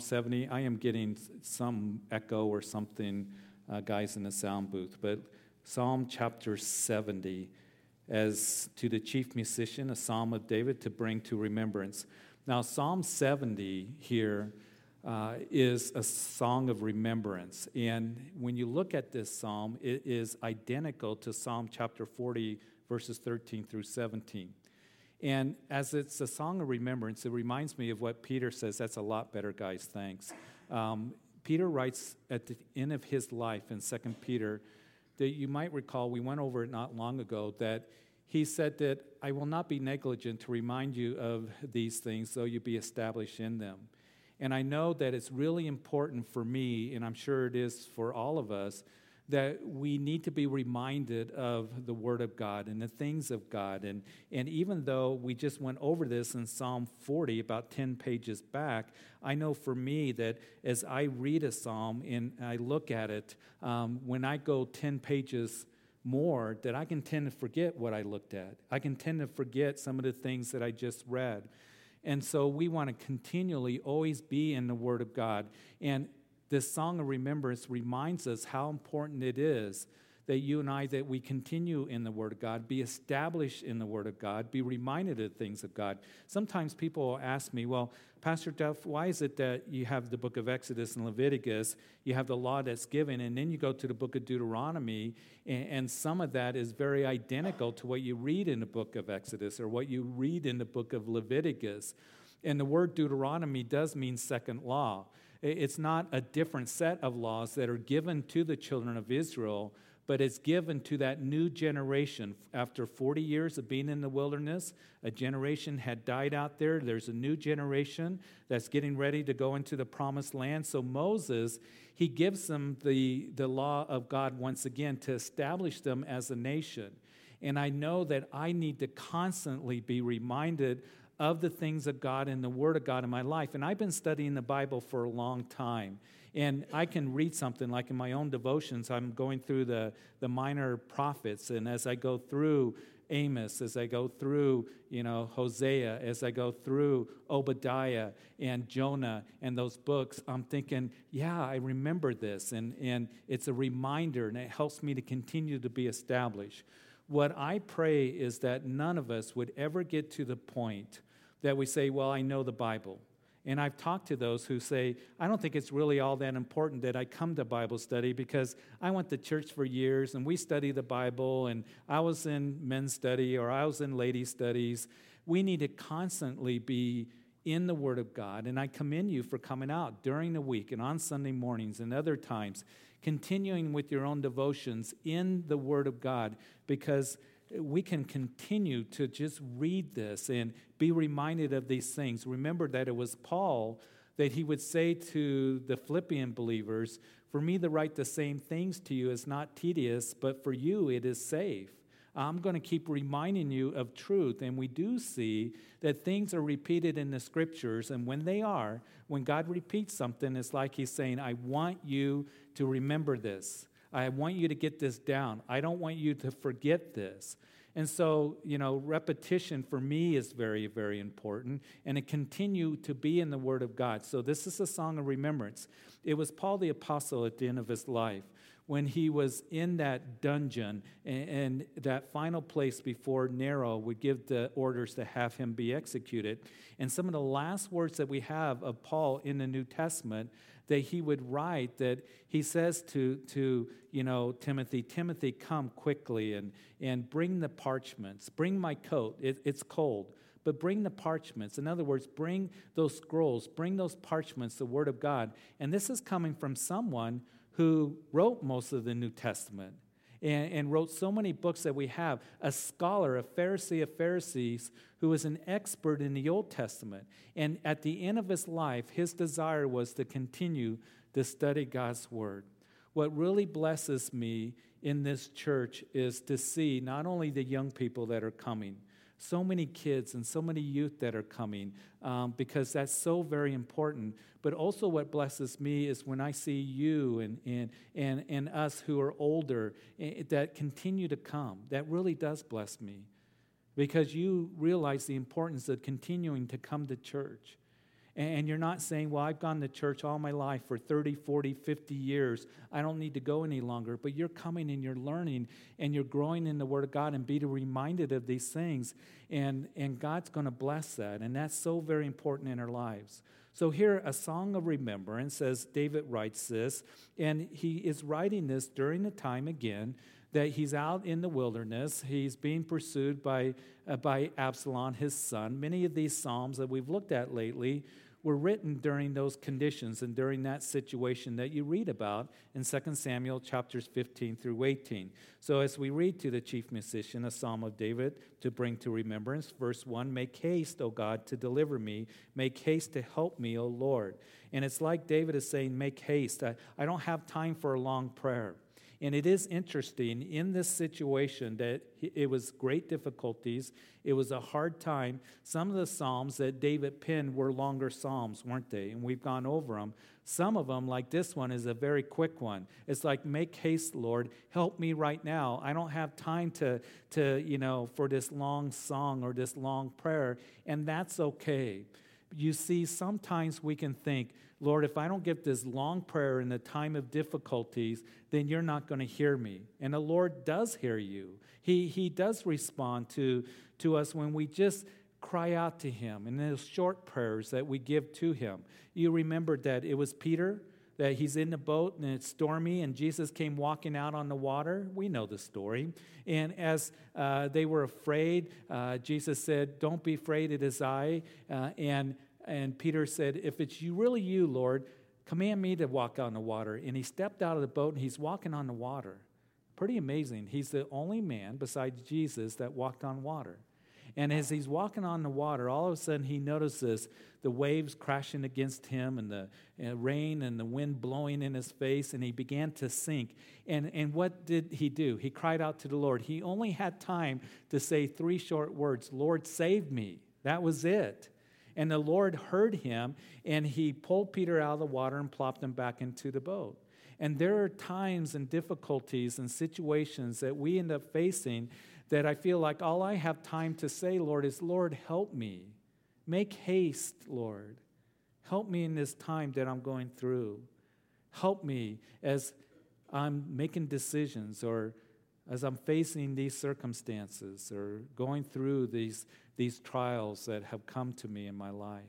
70. I am getting some echo or something, uh, guys, in the sound booth, but Psalm chapter 70 as to the chief musician, a psalm of David to bring to remembrance. Now, Psalm 70 here uh, is a song of remembrance. And when you look at this psalm, it is identical to Psalm chapter 40, verses 13 through 17. And as it's a song of remembrance, it reminds me of what Peter says. That's a lot better, guys. Thanks. Um, Peter writes at the end of his life in 2 Peter that you might recall, we went over it not long ago, that he said that I will not be negligent to remind you of these things, though you be established in them. And I know that it's really important for me, and I'm sure it is for all of us, that we need to be reminded of the Word of God and the things of God. And, and even though we just went over this in Psalm 40, about 10 pages back, I know for me that as I read a psalm and I look at it, um, when I go 10 pages more, that I can tend to forget what I looked at. I can tend to forget some of the things that I just read. And so we want to continually always be in the Word of God. And this song of remembrance reminds us how important it is that you and I that we continue in the word of God, be established in the word of God, be reminded of things of God. Sometimes people will ask me, "Well, Pastor Duff, why is it that you have the book of Exodus and Leviticus, you have the law that's given, and then you go to the book of Deuteronomy, and, and some of that is very identical to what you read in the book of Exodus or what you read in the book of Leviticus?" And the word Deuteronomy does mean second law. It's not a different set of laws that are given to the children of Israel, but it's given to that new generation. After 40 years of being in the wilderness, a generation had died out there. There's a new generation that's getting ready to go into the promised land. So Moses, he gives them the, the law of God once again to establish them as a nation. And I know that I need to constantly be reminded of the things of God and the Word of God in my life. And I've been studying the Bible for a long time. And I can read something like in my own devotions, I'm going through the, the minor prophets. And as I go through Amos, as I go through, you know, Hosea, as I go through Obadiah and Jonah and those books, I'm thinking, yeah, I remember this. And, and it's a reminder and it helps me to continue to be established. What I pray is that none of us would ever get to the point that we say, Well, I know the Bible. And I've talked to those who say, I don't think it's really all that important that I come to Bible study because I went to church for years and we study the Bible and I was in men's study or I was in ladies' studies. We need to constantly be in the Word of God. And I commend you for coming out during the week and on Sunday mornings and other times, continuing with your own devotions in the Word of God because we can continue to just read this and be reminded of these things. Remember that it was Paul that he would say to the Philippian believers, For me to write the same things to you is not tedious, but for you it is safe. I'm going to keep reminding you of truth. And we do see that things are repeated in the scriptures. And when they are, when God repeats something, it's like He's saying, I want you to remember this. I want you to get this down. I don't want you to forget this. And so, you know, repetition for me is very, very important, and it continue to be in the Word of God. So this is a song of remembrance. It was Paul the Apostle at the end of his life when he was in that dungeon and, and, that final place before Nero would give the orders to have him be executed. And some of the last words that we have of Paul in the New Testament that he would write that he says to, to you know, Timothy, Timothy, come quickly and, and bring the parchments, bring my coat, it, it's cold but bring the parchments. In other words, bring those scrolls, bring those parchments, the Word of God. And this is coming from someone who wrote most of the New Testament and, and, wrote so many books that we have, a scholar, a Pharisee of Pharisees, who was an expert in the Old Testament. And at the end of his life, his desire was to continue to study God's Word. What really blesses me in this church is to see not only the young people that are coming, so many kids and so many youth that are coming um, because that's so very important. But also, what blesses me is when I see you and, and, and, and us who are older eh, that continue to come. That really does bless me because you realize the importance of continuing to come to church. And you're not saying, well, I've gone to church all my life for 30, 40, 50 years. I don't need to go any longer. But you're coming and you're learning and you're growing in the Word of God and being reminded of these things. And, and God's going to bless that. And that's so very important in our lives. So, here, a song of remembrance, says David writes this, and he is writing this during the time again that he's out in the wilderness. He's being pursued by, uh, by Absalom, his son. Many of these Psalms that we've looked at lately were written during those conditions and during that situation that you read about in 2 Samuel chapters 15 through 18. So, as we read to the chief musician, a psalm of David to bring to remembrance, verse 1 Make haste, O God, to deliver me. Make haste to help me, O Lord. And it's like David is saying, Make haste. I, I don't have time for a long prayer. And it is interesting in this situation that it was great difficulties. It was a hard time. Some of the Psalms that David penned were longer Psalms, weren't they? And we've gone over them. Some of them, like this one, is a very quick one. It's like, make haste, Lord, help me right now. I don't have time to, to you know, for this long song or this long prayer. And that's okay. You see, sometimes we can think, Lord, if I don't get this long prayer in the time of difficulties, then you're not going to hear me. And the Lord does hear you. He, he does respond to, to us when we just cry out to Him in those short prayers that we give to Him. You remember that it was Peter, that he's in the boat and it's stormy, and Jesus came walking out on the water. We know the story. And as uh, they were afraid, uh, Jesus said, Don't be afraid, it is I. Uh, and and Peter said, If it's you, really you, Lord, command me to walk on the water. And he stepped out of the boat and he's walking on the water. Pretty amazing. He's the only man besides Jesus that walked on water. And as he's walking on the water, all of a sudden he notices the waves crashing against him and the rain and the wind blowing in his face, and he began to sink. And, and what did he do? He cried out to the Lord. He only had time to say three short words Lord, save me. That was it. And the Lord heard him, and he pulled Peter out of the water and plopped him back into the boat. And there are times and difficulties and situations that we end up facing that I feel like all I have time to say, Lord, is, Lord, help me. Make haste, Lord. Help me in this time that I'm going through. Help me as I'm making decisions or as I'm facing these circumstances or going through these, these trials that have come to me in my life.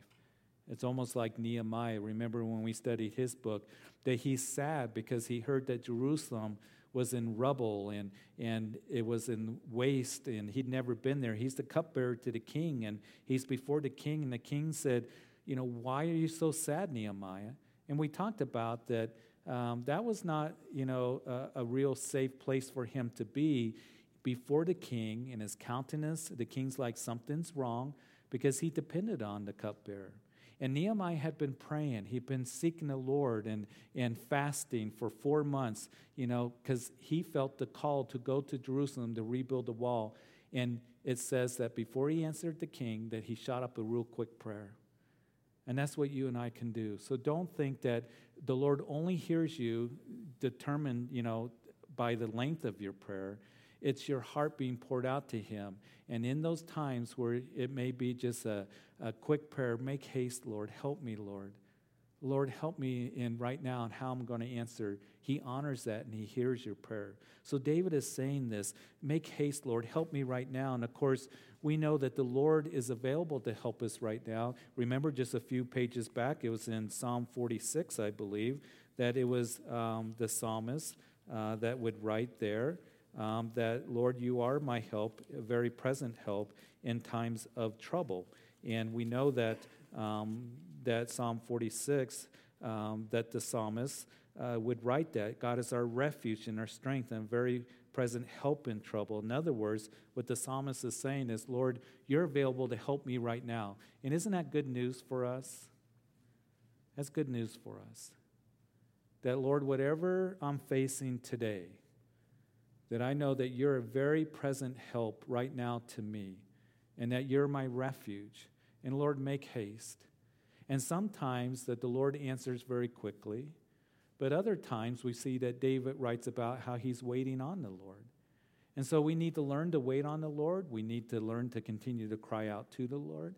It's almost like Nehemiah. Remember when we studied his book, that he's sad because he heard that Jerusalem was in rubble and, and it was in waste and he'd never been there. He's the cupbearer to the king and he's before the king, and the king said, You know, why are you so sad, Nehemiah? And we talked about that um, that was not, you know, a, a real safe place for him to be before the king in his countenance. The king's like, something's wrong because he depended on the cupbearer. And Nehemiah had been praying. He'd been seeking the Lord and, and fasting for four months, you know, because he felt the call to go to Jerusalem to rebuild the wall. And it says that before he answered the king, that he shot up a real quick prayer. And that's what you and I can do. So don't think that the Lord only hears you determined, you know, by the length of your prayer. It's your heart being poured out to Him. And in those times where it may be just a, a quick prayer, make haste, Lord. Help me, Lord. Lord, help me in right now and how I'm going to answer. He honors that and he hears your prayer. So David is saying this make haste, Lord, help me right now. And of course, we know that the Lord is available to help us right now. Remember, just a few pages back, it was in Psalm 46, I believe, that it was um, the psalmist uh, that would write there um, that, Lord, you are my help, a very present help in times of trouble. And we know that, um, that Psalm 46, um, that the psalmist uh, would write that God is our refuge and our strength and very present help in trouble. In other words, what the psalmist is saying is, Lord, you're available to help me right now. And isn't that good news for us? That's good news for us. That, Lord, whatever I'm facing today, that I know that you're a very present help right now to me, and that you're my refuge. And Lord, make haste. And sometimes that the Lord answers very quickly, but other times we see that David writes about how he's waiting on the Lord. And so we need to learn to wait on the Lord. We need to learn to continue to cry out to the Lord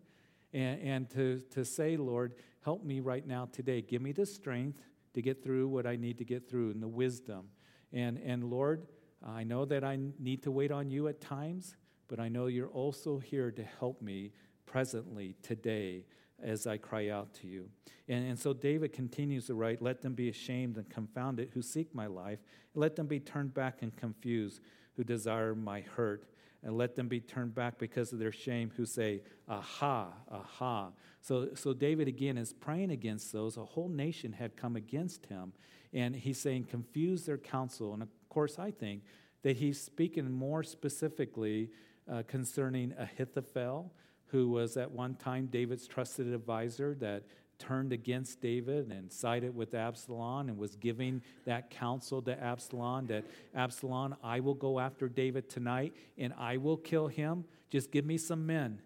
and, and to, to say, Lord, help me right now today. Give me the strength to get through what I need to get through and the wisdom. And, and Lord, Uh, I know that I need to wait on you at times, but I know you're also here to help me presently, today, as I cry out to you. And, and so David continues to write, Let them be ashamed and confounded who seek my life. Let them be turned back and confused who desire my hurt. And let them be turned back because of their shame who say, Aha, aha. So, so David again is praying against those. A whole nation had come against him. And he's saying, Confuse their counsel. And course, I think that he's speaking more specifically uh, concerning Ahithophel who was at one time David's trusted advisor that turned against David and sided with Absalom and was giving that counsel to Absalom that Absalom, I will go after David tonight and I will kill him. Just give me some men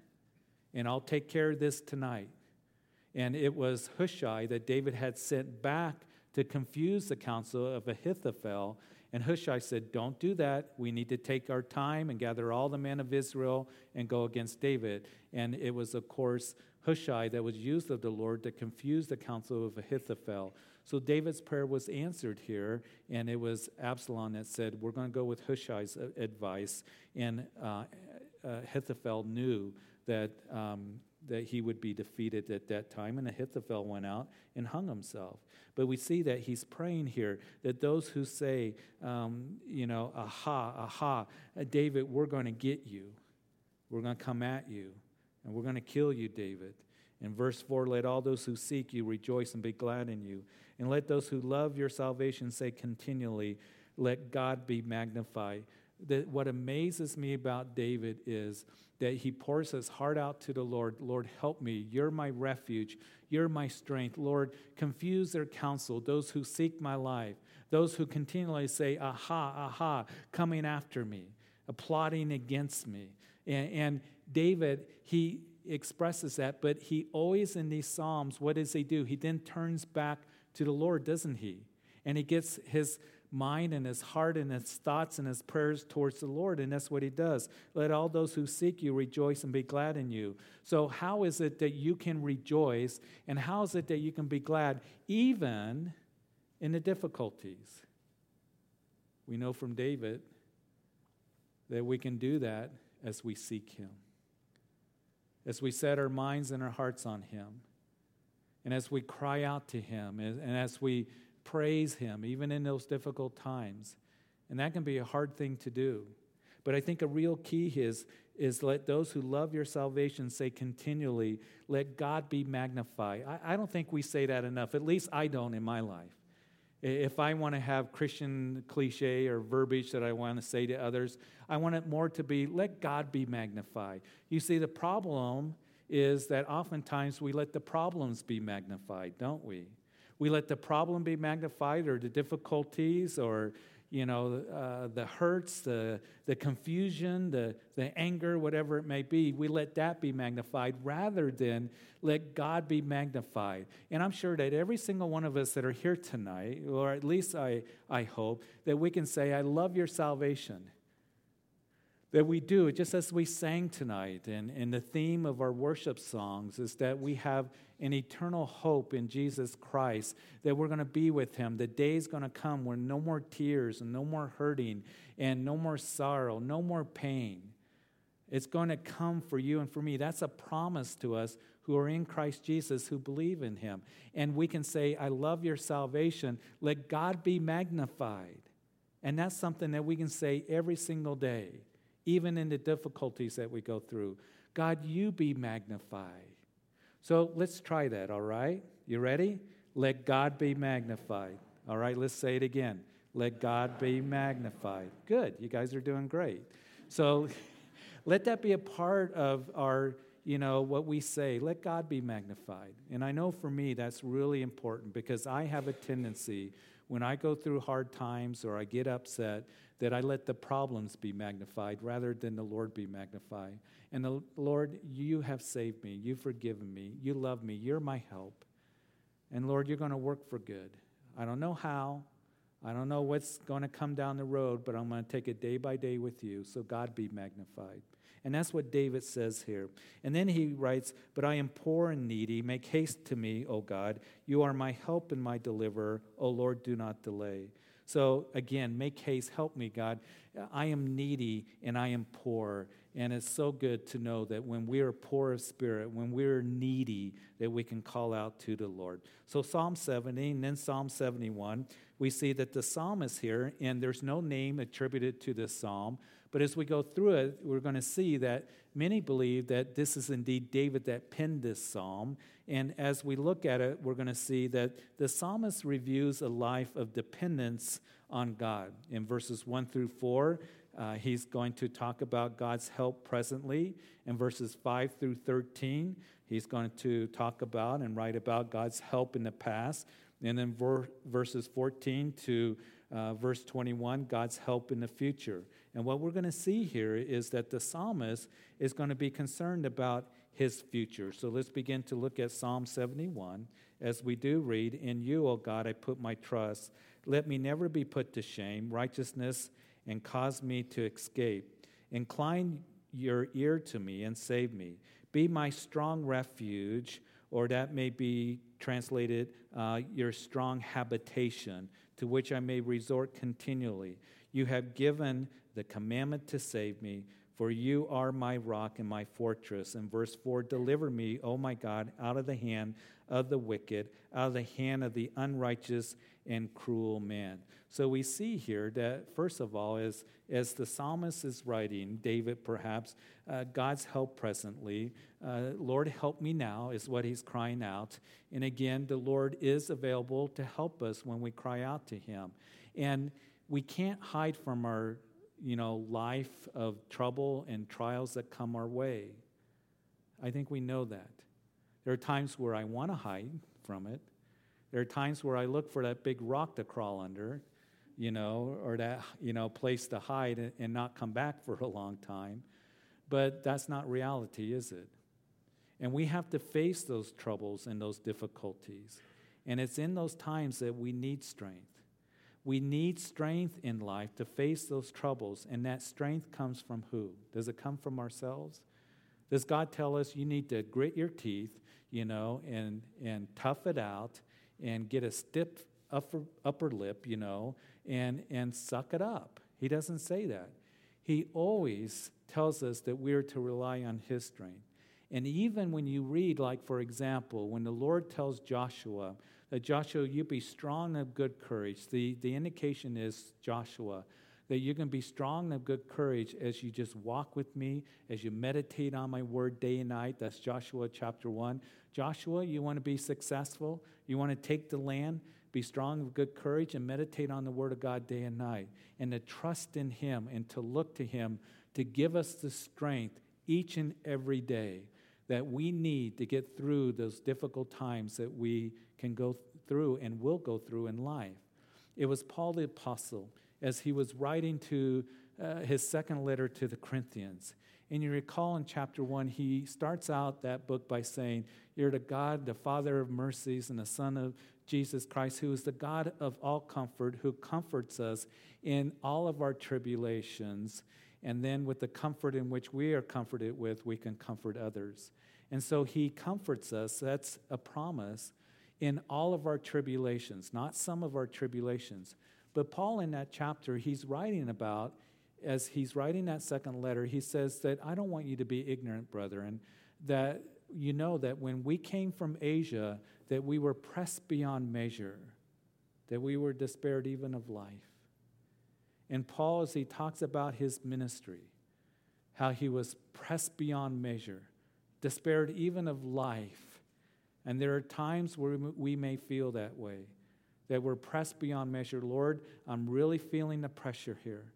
and I'll take care of this tonight. And it was Hushai that David had sent back to confuse the counsel of Ahithophel and Hushai said, Don't do that. We need to take our time and gather all the men of Israel and go against David. And it was, of course, Hushai that was used of the Lord to confuse the counsel of Ahithophel. So David's prayer was answered here, and it was Absalom that said, We're going to go with Hushai's advice. And uh, Ahithophel knew that um, that he would be defeated at that time. And Ahithophel went out and hung himself. But we see that he's praying here that those who say, um, you know, aha, aha, David, we're going to get you. We're going to come at you. And we're going to kill you, David. In verse 4, let all those who seek you rejoice and be glad in you. And let those who love your salvation say continually, let God be magnified that what amazes me about David is that he pours his heart out to the Lord. Lord, help me. You're my refuge. You're my strength. Lord, confuse their counsel, those who seek my life, those who continually say, aha, aha, coming after me, plotting against me. And, and David, he expresses that, but he always in these Psalms, what does he do? He then turns back to the Lord, doesn't he? And he gets his mind and his heart and his thoughts and his prayers towards the Lord. And that's what he does. Let all those who seek you rejoice and be glad in you. So, how is it that you can rejoice? And how is it that you can be glad even in the difficulties? We know from David that we can do that as we seek him, as we set our minds and our hearts on him, and as we cry out to him, and as we praise Him, even in those difficult times. And that can be a hard thing to do. But I think a real key is, is let those who love your salvation say continually, let God be magnified. I, I don't think we say that enough. At least I don't in my life. If I want to have Christian cliche or verbiage that I want to say to others, I want it more to be, let God be magnified. You see, the problem is that oftentimes we let the problems be magnified, don't we? We let the problem be magnified or the difficulties or you know, uh, the hurts, the, the confusion, the, the anger, whatever it may be, we let that be magnified rather than let God be magnified. And I'm sure that every single one of us that are here tonight, or at least I, I hope, that we can say, I love your salvation that we do, just as we sang tonight, and, and the theme of our worship songs is that we have an eternal hope in Jesus Christ, that we're going to be with Him. The day is going to come where no more tears and no more hurting and no more sorrow, no more pain. It's going to come for you and for me. That's a promise to us who are in Christ Jesus, who believe in Him. And we can say, I love your salvation. Let God be magnified. And that's something that we can say every single day even in the difficulties that we go through. God, you be magnified. So let's try that, all right? You ready? Let God be magnified. All right, let's say it again. Let God be magnified. Good. You guys are doing great. So let that be a part of our, you know, what we say. Let God be magnified. And I know for me that's really important because I have a tendency when I go through hard times or I get upset that I let the problems be magnified rather than the Lord be magnified. And the Lord, you have saved me. You've forgiven me. You love me. You're my help. And Lord, you're going to work for good. I don't know how. I don't know what's going to come down the road, but I'm going to take it day by day with you. So God be magnified. And that's what David says here. And then he writes, But I am poor and needy. Make haste to me, O God. You are my help and my deliverer. O Lord, do not delay. So again, make haste, help me, God. I am needy and I am poor. And it's so good to know that when we are poor of spirit, when we're needy, that we can call out to the Lord. So Psalm 70 and then Psalm 71, we see that the psalm is here, and there's no name attributed to this psalm. But as we go through it, we're going to see that many believe that this is indeed David that penned this psalm. And as we look at it, we're going to see that the psalmist reviews a life of dependence on God. In verses 1 through 4, uh, he's going to talk about God's help presently. In verses 5 through 13, he's going to talk about and write about God's help in the past. And then ver- verses 14 to uh, verse 21, God's help in the future. And what we're going to see here is that the psalmist is going to be concerned about his future. So let's begin to look at Psalm 71 as we do read In you, O God, I put my trust. Let me never be put to shame, righteousness, and cause me to escape. Incline your ear to me and save me. Be my strong refuge, or that may be translated, uh, your strong habitation, to which I may resort continually. You have given the commandment to save me, for you are my rock and my fortress. And verse 4 Deliver me, O my God, out of the hand of the wicked, out of the hand of the unrighteous and cruel man. So we see here that, first of all, as, as the psalmist is writing, David perhaps, uh, God's help presently, uh, Lord, help me now, is what he's crying out. And again, the Lord is available to help us when we cry out to him. And we can't hide from our you know, life of trouble and trials that come our way. I think we know that. There are times where I want to hide from it. There are times where I look for that big rock to crawl under, you know, or that, you know, place to hide and not come back for a long time. But that's not reality, is it? And we have to face those troubles and those difficulties. And it's in those times that we need strength. We need strength in life to face those troubles, and that strength comes from who? Does it come from ourselves? Does God tell us you need to grit your teeth, you know, and, and tough it out and get a stiff upper, upper lip, you know, and, and suck it up? He doesn't say that. He always tells us that we're to rely on His strength. And even when you read, like, for example, when the Lord tells Joshua that Joshua, you be strong and of good courage, the, the indication is Joshua that you're going to be strong and of good courage as you just walk with me, as you meditate on my word day and night. That's Joshua chapter 1. Joshua, you want to be successful? You want to take the land? Be strong of good courage and meditate on the word of God day and night. And to trust in Him and to look to Him to give us the strength each and every day that we need to get through those difficult times that we can go through and will go through in life. It was Paul the Apostle as he was writing to uh, his second letter to the Corinthians. And you recall in chapter one, he starts out that book by saying, You're the God, the Father of mercies, and the Son of Jesus Christ, who is the God of all comfort, who comforts us in all of our tribulations. And then, with the comfort in which we are comforted with, we can comfort others. And so, he comforts us. That's a promise in all of our tribulations, not some of our tribulations. But Paul, in that chapter, he's writing about, as he's writing that second letter, he says that I don't want you to be ignorant, brethren, that you know that when we came from Asia, that we were pressed beyond measure, that we were despaired even of life. And Paul, as he talks about his ministry, how he was pressed beyond measure, despaired even of life. And there are times where we may feel that way, that we're pressed beyond measure. Lord, I'm really feeling the pressure here.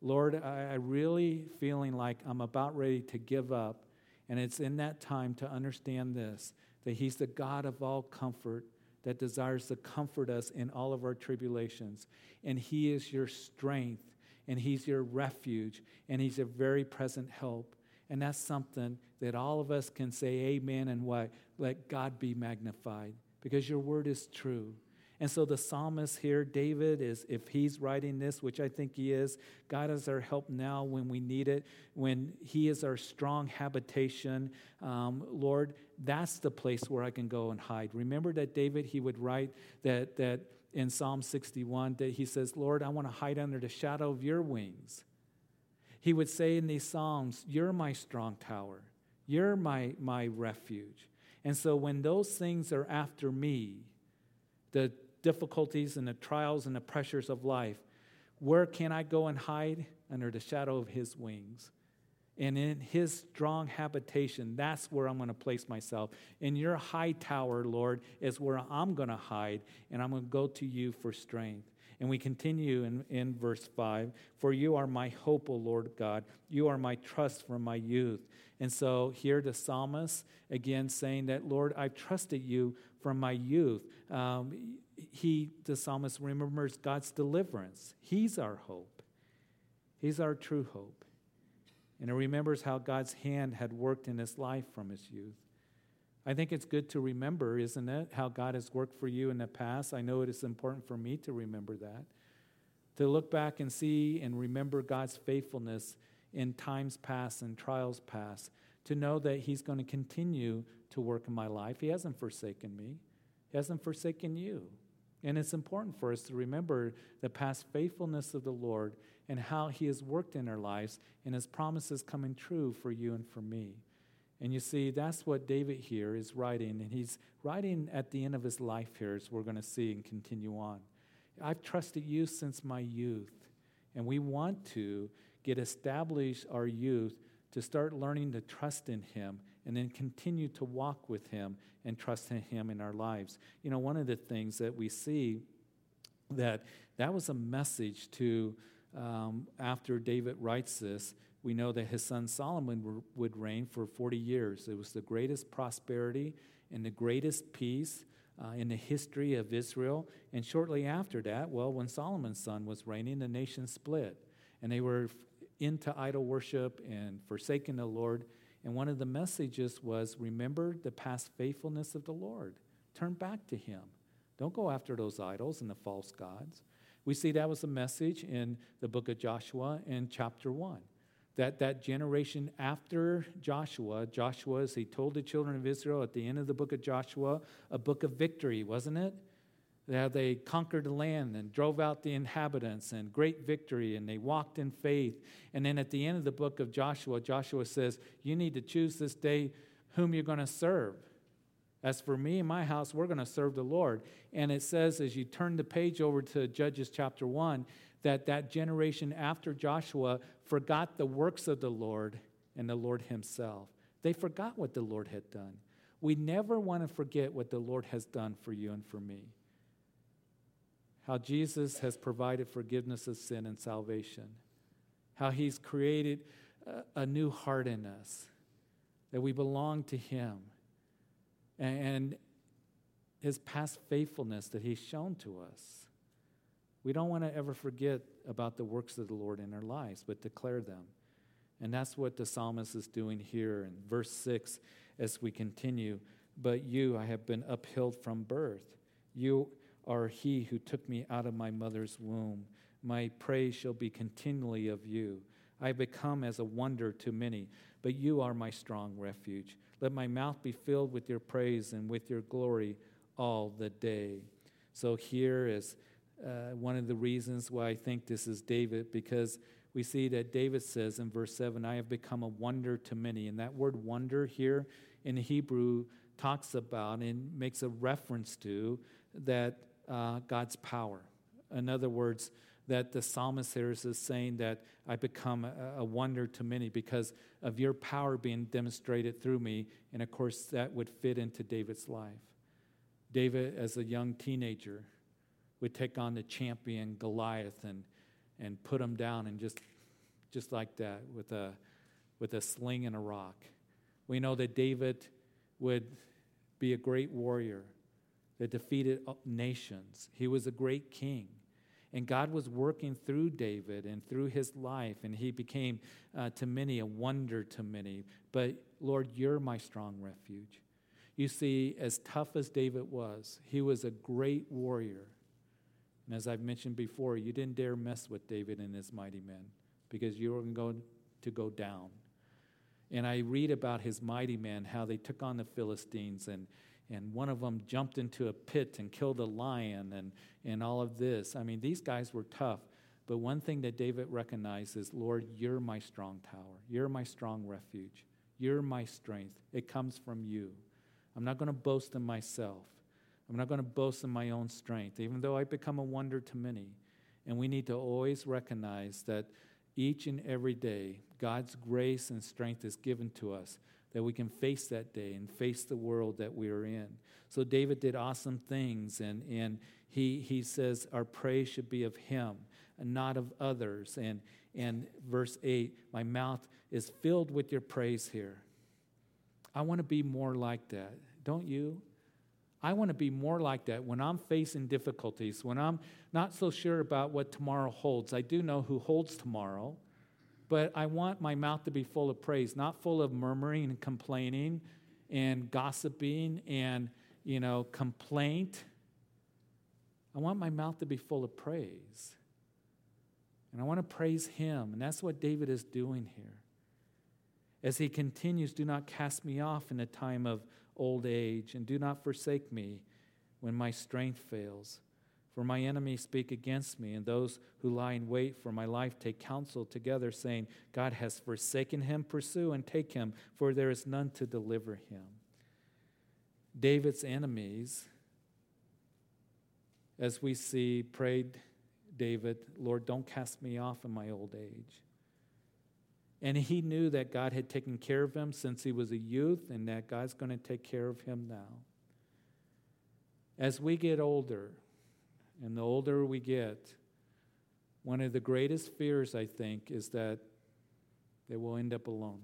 Lord, I, I really feeling like I'm about ready to give up. And it's in that time to understand this that He's the God of all comfort that desires to comfort us in all of our tribulations. And He is your strength, and He's your refuge, and He's a very present help. And that's something that all of us can say amen and what? Let God be magnified because your word is true. And so the psalmist here, David, is if he's writing this, which I think he is, God is our help now when we need it, when he is our strong habitation. Um, Lord, that's the place where I can go and hide. Remember that David, he would write that, that in Psalm 61, that he says, Lord, I want to hide under the shadow of your wings. He would say in these Psalms, You're my strong tower. You're my, my refuge. And so when those things are after me, the difficulties and the trials and the pressures of life, where can I go and hide? Under the shadow of his wings. And in his strong habitation, that's where I'm going to place myself. In your high tower, Lord, is where I'm going to hide, and I'm going to go to you for strength. And we continue in, in verse 5 For you are my hope, O Lord God. You are my trust from my youth. And so here the psalmist again saying that, Lord, I've trusted you from my youth. Um, he, the psalmist, remembers God's deliverance. He's our hope, He's our true hope. And he remembers how God's hand had worked in his life from his youth. I think it's good to remember, isn't it, how God has worked for you in the past. I know it is important for me to remember that. To look back and see and remember God's faithfulness in times past and trials past. To know that He's going to continue to work in my life. He hasn't forsaken me, He hasn't forsaken you. And it's important for us to remember the past faithfulness of the Lord and how He has worked in our lives and His promises coming true for you and for me. And you see, that's what David here is writing. And he's writing at the end of his life here, as we're going to see and continue on. I've trusted you since my youth. And we want to get established our youth to start learning to trust in Him and then continue to walk with Him and trust in Him in our lives. You know, one of the things that we see that that was a message to um, after David writes this, we know that his son Solomon would reign for 40 years. It was the greatest prosperity and the greatest peace uh, in the history of Israel. And shortly after that, well, when Solomon's son was reigning, the nation split. And they were into idol worship and forsaking the Lord. And one of the messages was remember the past faithfulness of the Lord. Turn back to Him. Don't go after those idols and the false gods. We see that was a message in the book of Joshua in chapter 1. That, that generation after Joshua, Joshua, as he told the children of Israel at the end of the book of Joshua, a book of victory, wasn't it? How they conquered the land and drove out the inhabitants and great victory, and they walked in faith. And then at the end of the book of Joshua, Joshua says, You need to choose this day whom you're going to serve. As for me and my house, we're going to serve the Lord. And it says, as you turn the page over to Judges chapter 1, that that generation after Joshua forgot the works of the Lord and the Lord Himself. They forgot what the Lord had done. We never want to forget what the Lord has done for you and for me. How Jesus has provided forgiveness of sin and salvation. How He's created a, a new heart in us, that we belong to Him and his past faithfulness that he's shown to us. We don't want to ever forget about the works of the Lord in our lives, but declare them. And that's what the psalmist is doing here in verse 6 as we continue. But you, I have been upheld from birth. You are he who took me out of my mother's womb. My praise shall be continually of you. I have become as a wonder to many, but you are my strong refuge. Let my mouth be filled with your praise and with your glory all the day. So, here is uh, one of the reasons why I think this is David, because we see that David says in verse 7, I have become a wonder to many. And that word wonder here in Hebrew talks about and makes a reference to that uh, God's power. In other words, that the psalmist here is saying that I become a, a, wonder to many because of your power being demonstrated through me. And of course, that would fit into David's life. David, as a young teenager, would take on the champion Goliath and, and put him down and just, just like that with a, with a sling and a rock. We know that David would be a great warrior that defeated nations. He was a great king. And God was working through David and through his life, and he became uh, to many a wonder to many. But Lord, you're my strong refuge. You see, as tough as David was, he was a great warrior. And as I've mentioned before, you didn't dare mess with David and his mighty men because you were going to go down. And I read about his mighty men, how they took on the Philistines, and, and one of them jumped into a pit and killed a lion, and, and all of this. I mean, these guys were tough. But one thing that David recognized is Lord, you're my strong tower. You're my strong refuge. You're my strength. It comes from you. I'm not going to boast in myself. I'm not going to boast in my own strength, even though I become a wonder to many. And we need to always recognize that each and every day, God's grace and strength is given to us that we can face that day and face the world that we are in. So David did awesome things, and, and he, he says our praise should be of him and not of others. And, and verse 8, my mouth is filled with your praise here. I want to be more like that, don't you? I want to be more like that when I'm facing difficulties, when I'm not so sure about what tomorrow holds. I do know who holds tomorrow, but I want my mouth to be full of praise, not full of murmuring and complaining and gossiping and, you know, complaint. I want my mouth to be full of praise. And I want to praise him. And that's what David is doing here. As he continues, do not cast me off in a time of old age, and do not forsake me when my strength fails. For my enemies speak against me, and those who lie in wait for my life take counsel together, saying, God has forsaken him. Pursue and take him, for there is none to deliver him. David's enemies, as we see, prayed David, Lord, don't cast me off in my old age. And he knew that God had taken care of him since he was a youth and that God's going to take care of him now. As we get older, and the older we get, one of the greatest fears, I think, is that they will end up alone.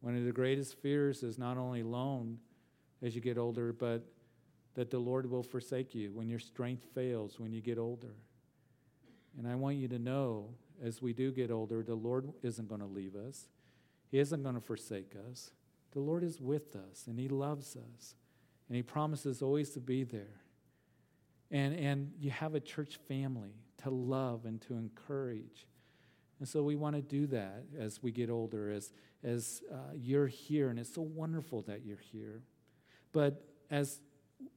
One of the greatest fears is not only alone as you get older, but that the Lord will forsake you when your strength fails when you get older. And I want you to know as we do get older, the Lord isn't going to leave us, He isn't going to forsake us. The Lord is with us, and He loves us, and He promises always to be there. And, and you have a church family to love and to encourage. And so we want to do that as we get older, as, as uh, you're here, and it's so wonderful that you're here. But as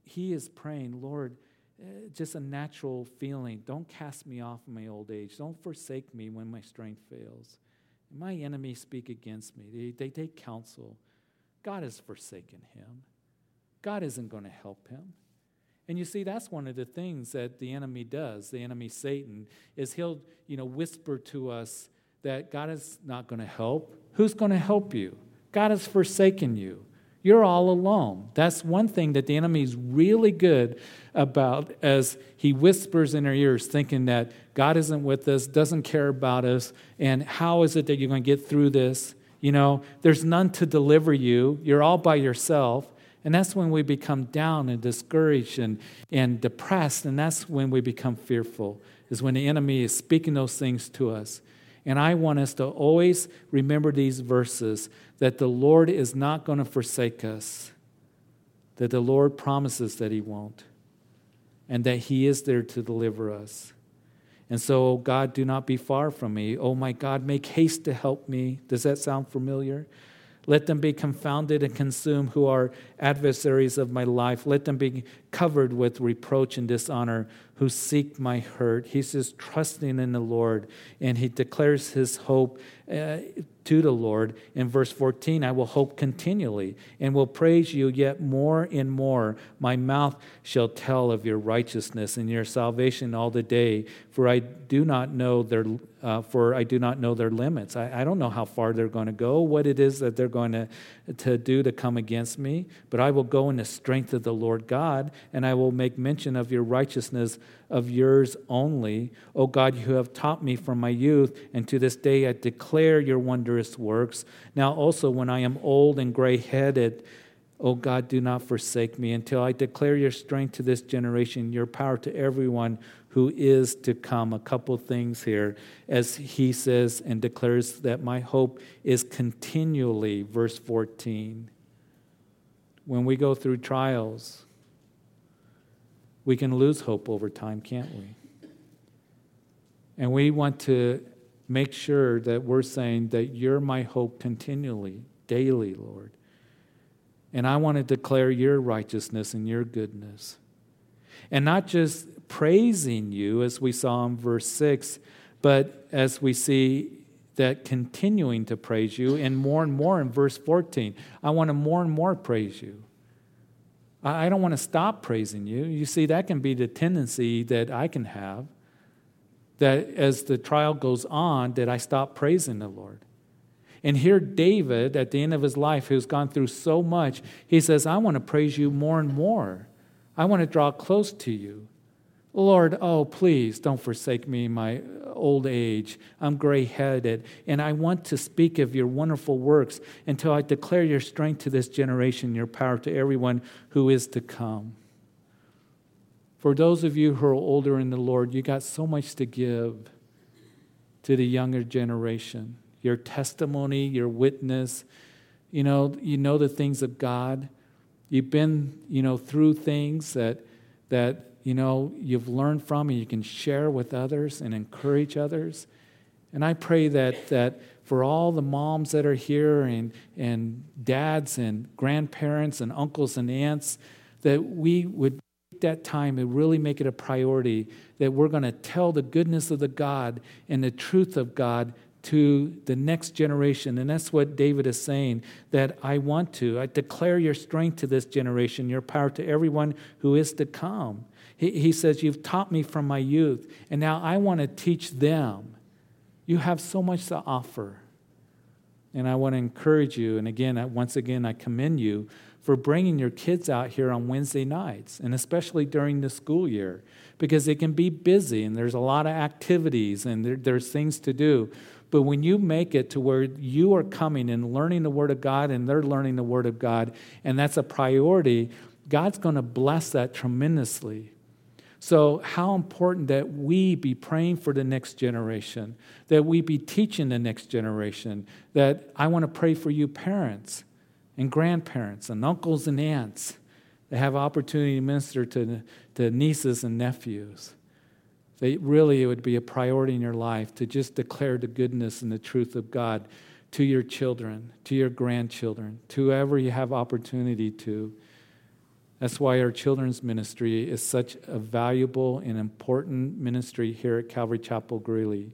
he is praying, Lord, uh, just a natural feeling. Don't cast me off in my old age. Don't forsake me when my strength fails. My enemies speak against me, they, they take counsel. God has forsaken him. God isn't going to help him. And you see, that's one of the things that the enemy does, the enemy Satan, is he'll, you know, whisper to us that God is not going to help. Who's going to help you? God has forsaken you. You're all alone. That's one thing that the enemy is really good about as he whispers in our ears, thinking that God isn't with us, doesn't care about us, and how is it that you're going to get through this? You know, there's none to deliver you. You're all by yourself. And that's when we become down and discouraged and, and depressed. And that's when we become fearful, is when the enemy is speaking those things to us. And I want us to always remember these verses that the Lord is not going to forsake us, that the Lord promises that He won't, and that He is there to deliver us. And so, oh God, do not be far from me. Oh my God, make haste to help me. Does that sound familiar? Let them be confounded and consumed who are adversaries of my life. Let them be covered with reproach and dishonor who seek my hurt. He says, trusting in the Lord, and he declares his hope uh, to the Lord. In verse 14, I will hope continually and will praise you yet more and more. My mouth shall tell of your righteousness and your salvation all the day, for I do not know their uh, for I do not know their limits. I, I don't know how far they're going to go, what it is that they're going to, to do to come against me, but I will go in the strength of the Lord God, and I will make mention of your righteousness of yours only. O God, you have taught me from my youth, and to this day I declare your wondrous works. Now also, when I am old and gray headed, O oh God, do not forsake me until I declare your strength to this generation, your power to everyone who is to come. A couple things here as he says and declares that my hope is continually, verse 14. When we go through trials, we can lose hope over time, can't we? And we want to make sure that we're saying that you're my hope continually, daily, Lord. And I want to declare your righteousness and your goodness. And not just praising you, as we saw in verse 6, but as we see that continuing to praise you, and more and more in verse 14. I want to more and more praise you. I don't want to stop praising you. You see, that can be the tendency that I can have that as the trial goes on, that I stop praising the Lord. And here, David, at the end of his life, who's gone through so much, he says, I want to praise you more and more. I want to draw close to you. Lord, oh, please don't forsake me in my old age. I'm gray headed, and I want to speak of your wonderful works until I declare your strength to this generation, your power to everyone who is to come. For those of you who are older in the Lord, you got so much to give to the younger generation. Your testimony, your witness, you know, you know the things of God. You've been, you know, through things that that you know you've learned from and you can share with others and encourage others. And I pray that that for all the moms that are here and and dads and grandparents and uncles and aunts that we would that time and really make it a priority that we're going to tell the goodness of the God and the truth of God to the next generation. And that's what David is saying that I want to. I declare your strength to this generation, your power to everyone who is to come. He, he says, You've taught me from my youth, and now I want to teach them. You have so much to offer. And I want to encourage you. And again, once again, I commend you for bringing your kids out here on Wednesday nights, and especially during the school year, because it can be busy and there's a lot of activities and there, there's things to do. But when you make it to where you are coming and learning the Word of God and they're learning the Word of God, and that's a priority, God's going to bless that tremendously. So, how important that we be praying for the next generation, that we be teaching the next generation, that I want to pray for you, parents and grandparents and uncles and aunts that have opportunity to minister to, to nieces and nephews. That really it would be a priority in your life to just declare the goodness and the truth of God to your children, to your grandchildren, to whoever you have opportunity to. That's why our children's ministry is such a valuable and important ministry here at Calvary Chapel Greeley.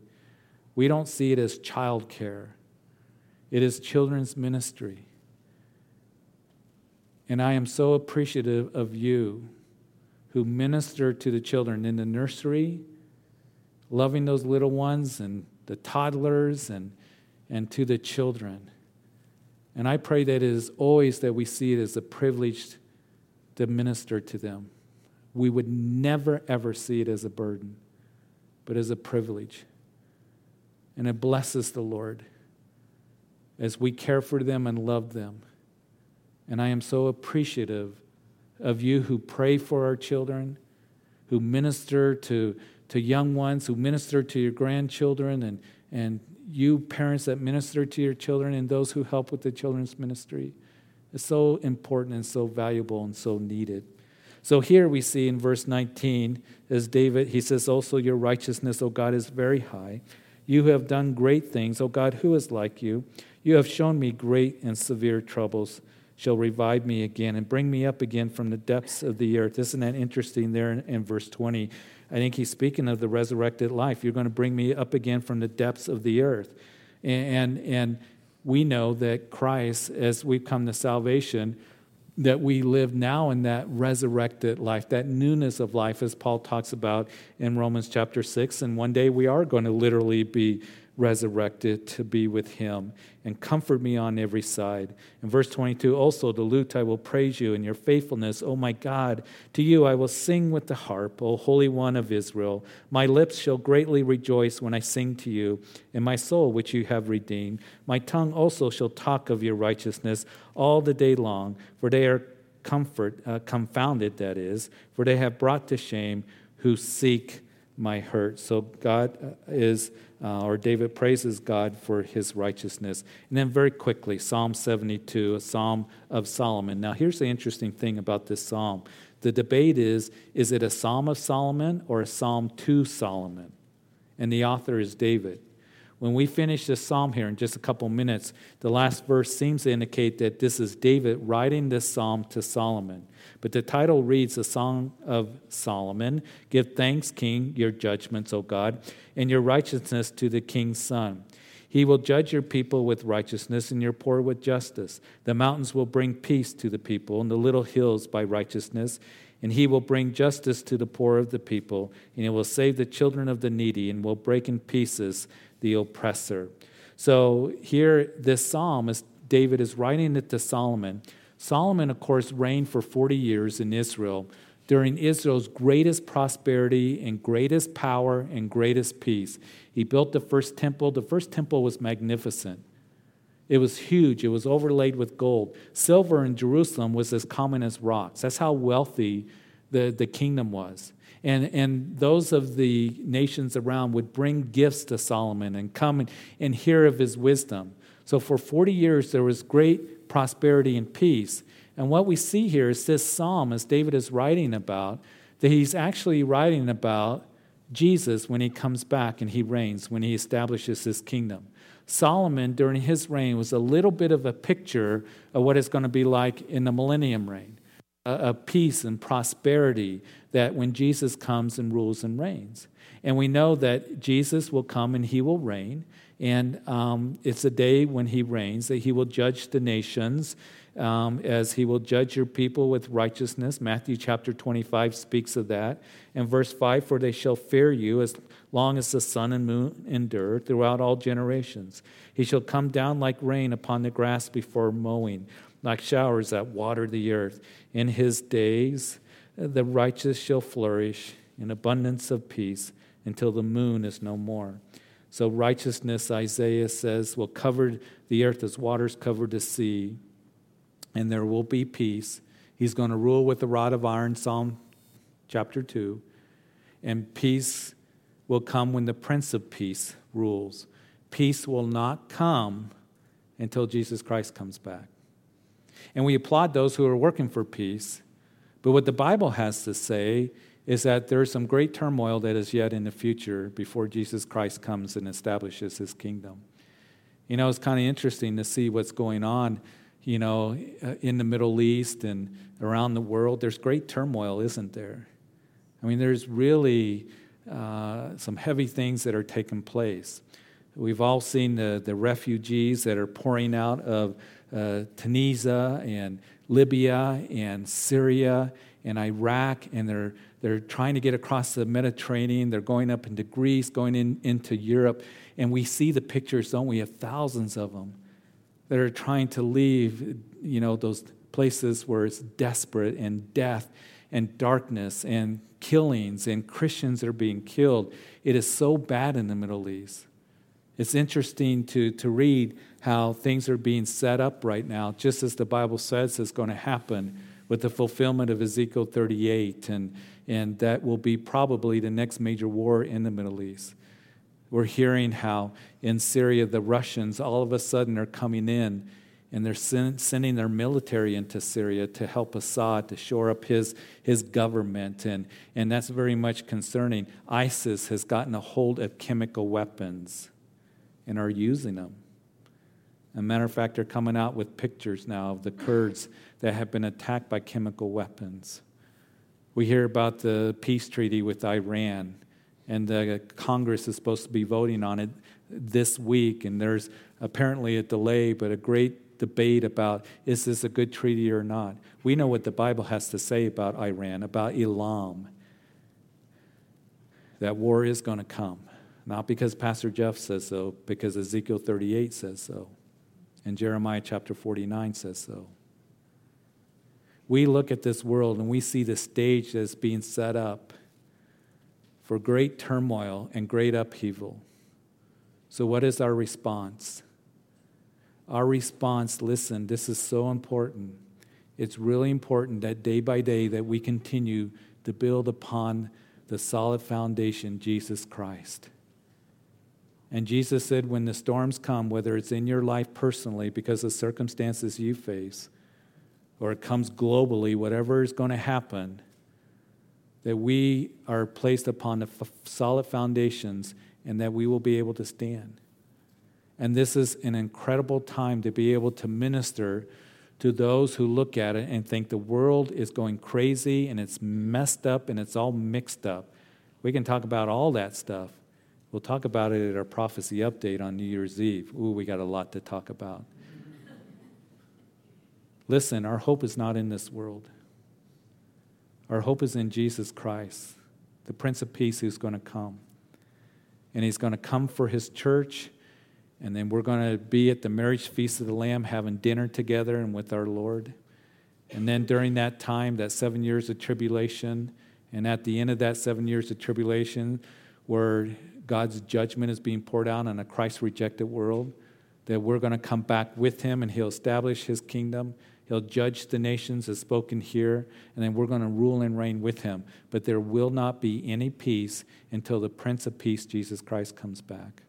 We don't see it as child care, it is children's ministry. And I am so appreciative of you who minister to the children in the nursery, loving those little ones and the toddlers and, and to the children. And I pray that it is always that we see it as a privilege to minister to them. We would never, ever see it as a burden, but as a privilege. And it blesses the Lord as we care for them and love them. And I am so appreciative of you who pray for our children, who minister to, to young ones, who minister to your grandchildren, and, and you parents that minister to your children and those who help with the children's ministry. It's so important and so valuable and so needed. So here we see in verse 19, as David, he says, Also your righteousness, O God, is very high. You have done great things, O God, who is like you? You have shown me great and severe troubles shall revive me again and bring me up again from the depths of the earth. Isn't that interesting there in, in, verse 20? I think he's speaking of the resurrected life. You're going to bring me up again from the depths of the earth. And, and, and we know that Christ, as we've come to salvation, that we live now in that resurrected life, that newness of life, as Paul talks about in Romans chapter 6. And one day we are going to literally be resurrected to be with him and comfort me on every side. In verse 22, also the lute I will praise you and your faithfulness, O my God. To you I will sing with the harp, O Holy One of Israel. My lips shall greatly rejoice when I sing to you, and my soul which you have redeemed. My tongue also shall talk of your righteousness all the day long, for they are comfort, uh, confounded, that is, for they have brought to shame who seek my hurt. So God uh, is uh, or David praises God for his righteousness. And then, very quickly, Psalm 72, a psalm of Solomon. Now, here's the interesting thing about this psalm The debate is is it a Psalm of Solomon or a Psalm to Solomon? And the author is David. When we finish this psalm here in just a couple minutes, the last verse seems to indicate that this is David writing this psalm to Solomon. But the title reads The Song of Solomon Give thanks, King, your judgments, O God, and your righteousness to the king's son. He will judge your people with righteousness and your poor with justice. The mountains will bring peace to the people, and the little hills by righteousness. And he will bring justice to the poor of the people, and he will save the children of the needy, and will break in pieces the oppressor. So here, this psalm is David is writing it to Solomon. Solomon, of course, reigned for 40 years in Israel during Israel's greatest prosperity and greatest power and greatest peace. He built the first temple. The first temple was magnificent. It was huge. It was overlaid with gold. Silver in Jerusalem was as common as rocks. That's how wealthy the, the kingdom was. And, and those of the nations around would bring gifts to Solomon and come and, and hear of his wisdom. So for 40 years, there was great prosperity and peace. And what we see here is this psalm, as David is writing about, that he's actually writing about Jesus when he comes back and he reigns, when he establishes his kingdom. Solomon, during his reign, was a little bit of a picture of what it's going to be like in the millennium reign a peace and prosperity that when Jesus comes and rules and reigns. And we know that Jesus will come and he will reign. And um, it's a day when he reigns that he will judge the nations um, as he will judge your people with righteousness. Matthew chapter 25 speaks of that. And verse 5 For they shall fear you as long as the sun and moon endure throughout all generations. He shall come down like rain upon the grass before mowing like showers that water the earth. In his days, the righteous shall flourish in abundance of peace until the moon is no more. So, righteousness, Isaiah says, will cover the earth as waters cover the sea, and there will be peace. He's going to rule with a rod of iron, Psalm chapter 2. And peace will come when the Prince of Peace rules. Peace will not come until Jesus Christ comes back. And we applaud those who are working for peace. But what the Bible has to say is that there's some great turmoil that is yet in the future before Jesus Christ comes and establishes his kingdom. You know, it's kind of interesting to see what's going on, you know, uh, in the Middle East and around the world. There's great turmoil, isn't there? I mean, there's really uh, some heavy things that are taking place. We've all seen the, the refugees that are pouring out of uh, Tunisia and Libya and Syria and Iraq, and they're, they're trying to get across the Mediterranean. They're going up into Greece, going in, into Europe. And we see the pictures, don't we, of thousands of them that are trying to leave, you know, those places where it's desperate and death and darkness and killings and Christians that are being killed. It is so bad in the Middle East. It's interesting to, to read how things are being set up right now, just as the Bible says is going to happen with the fulfillment of Ezekiel 38, and, and that will be probably the next major war in the Middle East. We're hearing how in Syria the Russians all of a sudden are coming in and they're sending their military into Syria to help Assad to shore up his, his government. And, and that's very much concerning. ISIS has gotten a hold of chemical weapons and are using them. A matter of fact, they're coming out with pictures now of the Kurds that have been attacked by chemical weapons. We hear about the peace treaty with Iran, and the Congress is supposed to be voting on it this week, and there's apparently a delay, but a great debate about is this a good treaty or not. We know what the Bible has to say about Iran, about Islam. That war is going to come. Not because Pastor Jeff says so, because Ezekiel 38 says so. And Jeremiah chapter 49 says so. We look at this world and we see the stage that's being set up for great turmoil and great upheaval. So, what is our response? Our response, listen, this is so important. It's really important that day by day that we continue to build upon the solid foundation, Jesus Christ. And Jesus said, when the storms come, whether it's in your life personally because of circumstances you face, or it comes globally, whatever is going to happen, that we are placed upon the f- solid foundations and that we will be able to stand. And this is an incredible time to be able to minister to those who look at it and think the world is going crazy and it's messed up and it's all mixed up. We can talk about all that stuff. We'll talk about it at our prophecy update on New Year's Eve. Ooh, we got a lot to talk about. Listen, our hope is not in this world. Our hope is in Jesus Christ, the Prince of Peace who's going to come. And he's going to come for his church and then we're going to be at the marriage feast of the Lamb having dinner together and with our Lord. And then during that time, that seven years of tribulation, and at the end of that seven years of tribulation, where God's judgment is being poured out on a Christ rejected world, that we're going to come back with Him and He'll establish His kingdom. He'll judge the nations as spoken here, and then we're going to rule and reign with Him. But there will not be any peace until the Prince of Peace, Jesus Christ, comes back.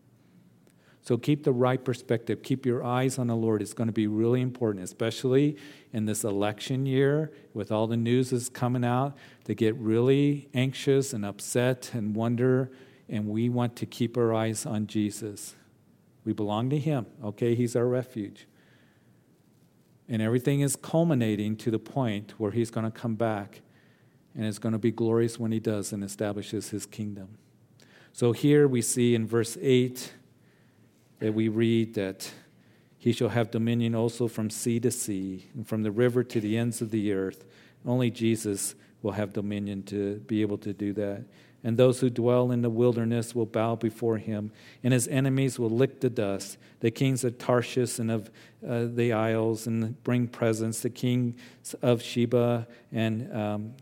So keep the right perspective. Keep your eyes on the Lord. It's going to be really important, especially in this election year with all the news that's coming out, They get really anxious and upset and wonder. And we want to keep our eyes on Jesus. We belong to Him, okay? He's our refuge. And everything is culminating to the point where He's going to come back. And it's going to be glorious when He does and establishes His kingdom. So here we see in verse 8 that we read that he shall have dominion also from sea to sea and from the river to the ends of the earth. Only Jesus will have dominion to be able to do that. And those who dwell in the wilderness will bow before him, and his enemies will lick the dust. The kings of Tarshish and of uh, the isles and bring presents. The kings of Sheba and um,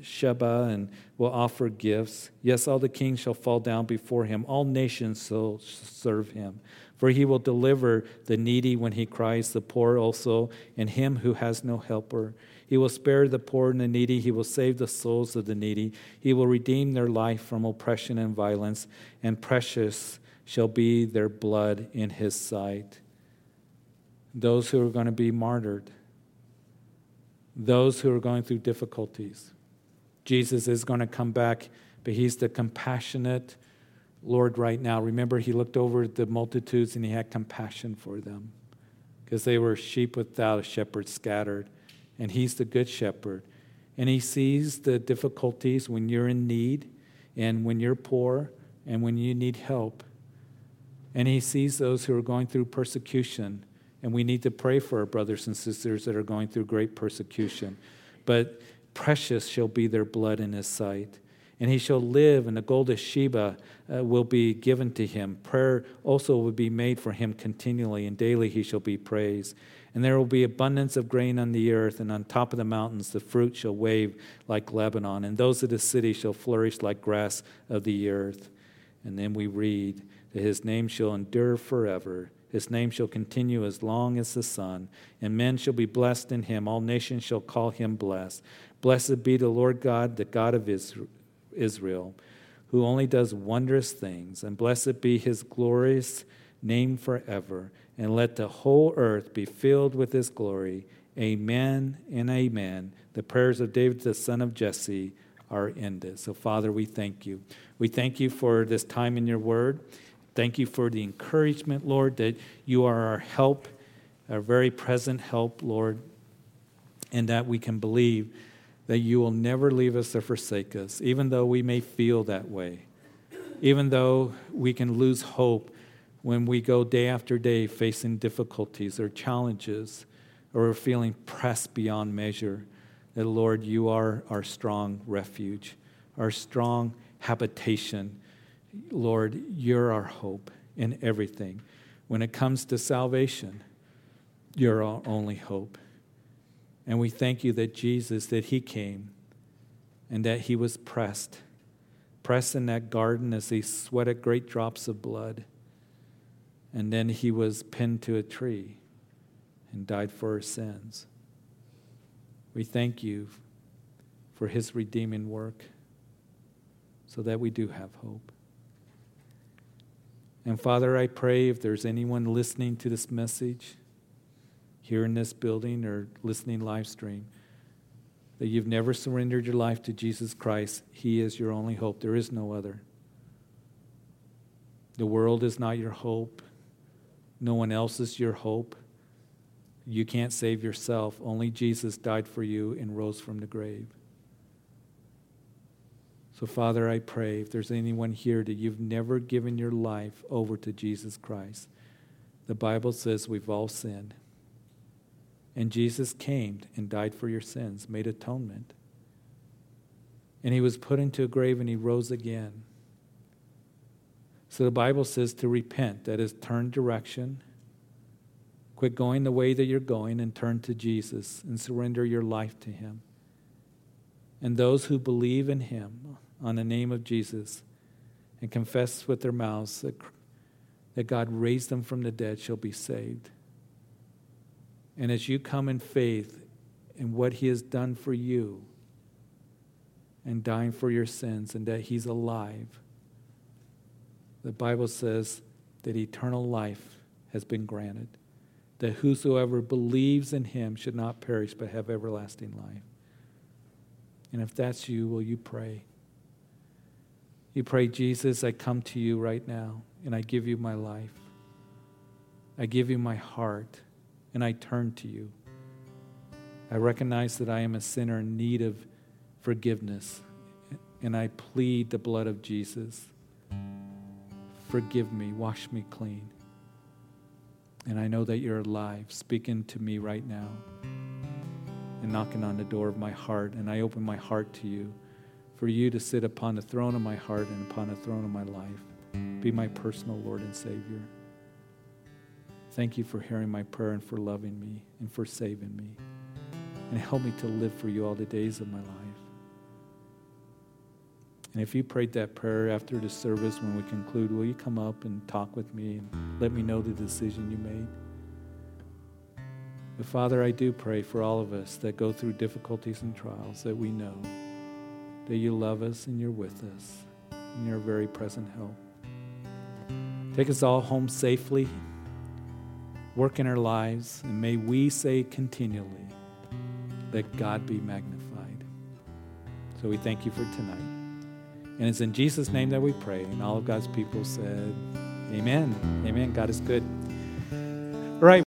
Sheba and will offer gifts. Yes, all the kings shall fall down before him. All nations shall serve him. For he will deliver the needy when he cries, the poor also, and him who has no helper. He will spare the poor and the needy. He will save the souls of the needy. He will redeem their life from oppression and violence, and precious shall be their blood in his sight. Those who are going to be martyred, those who are going through difficulties. Jesus is going to come back, but he's the compassionate, Lord, right now. Remember, he looked over the multitudes and he had compassion for them because they were sheep without a shepherd scattered. And he's the good shepherd. And he sees the difficulties when you're in need and when you're poor and when you need help. And he sees those who are going through persecution. And we need to pray for our brothers and sisters that are going through great persecution. But precious shall be their blood in his sight and he shall live, and the gold of Sheba uh, will be given to him. Prayer also will be made for him continually, and daily he shall be praised. And there will be abundance of grain on the earth, and on top of the mountains the fruit shall wave like Lebanon, and those of the city shall flourish like grass of the earth. And then we read that his name shall endure forever. His name shall continue as long as the sun, and men shall be blessed in him. All nations shall call him blessed. Blessed be the Lord God, the God of Israel who only does wondrous things. And blessed be his glorious name forever. And let the whole earth be filled with his glory. Amen and amen. The prayers of David, the son of Jesse, are ended. So, Father, we thank you. We thank you for this time in your word. Thank you for the encouragement, Lord, that you are our help, our very present help, Lord, and that we can believe that you will never leave us or forsake us, even though we may feel that way, even though we can lose hope when we go day after day facing difficulties or challenges or feeling pressed beyond measure. That, Lord, you are our strong refuge, our strong habitation. Lord, you're our hope in everything. When it comes to salvation, you're our only hope. And we thank you that Jesus, that he came and that he was pressed, pressed in that garden as he sweated great drops of blood. And then he was pinned to a tree and died for our sins. We thank you for his redeeming work so that we do have hope. And Father, I pray if there's anyone listening to this message, here in this building or listening live stream, that you've never surrendered your life to Jesus Christ, He is your only hope. There is no other. The world is not your hope. No one else is your hope. You can't save yourself. Only Jesus died for you and rose from the grave. So, Father, I pray if there's anyone here that you've never given your life over to Jesus Christ, the Bible says we've all sinned. And Jesus came and died for your sins, made atonement. And he was put into a grave and he rose again. So the Bible says to repent, that is, turn direction, quit going the way that you're going, and turn to Jesus and surrender your life to him. And those who believe in him on the name of Jesus and confess with their mouths that, that God raised them from the dead shall be saved. And as you come in faith in what He has done for you and dying for your sins and that He's alive, the Bible says that eternal life has been granted, that whosoever believes in Him should not perish but have everlasting life. And if that's you, will you pray? You pray, Jesus, I come to you right now and I give you my life. I give you my heart and I turn to you. I recognize that I am a sinner in need of forgiveness, and I plead the blood of Jesus. Forgive me, wash me clean. And I know that you're alive, speaking to me right now and knocking on the door of my heart. And I open my heart to you for you to sit upon the throne of my heart and upon the throne of my life. Be my personal Lord and Savior. Thank you for hearing my prayer and for loving me and for saving me. And help me to live for you all the days of my life. And if you prayed that prayer after the service when we conclude, will you come up and talk with me and let me know the decision you made? But Father, I do pray for all of us that go through difficulties and trials that we know that you love us and you're with us and you're a very present help. Take us all home safely work in our lives, and may we say continually, let God be magnified. So we thank you for tonight. And it's in Jesus' name that we pray. And all of God's people said, Amen. Amen. God is good. All right.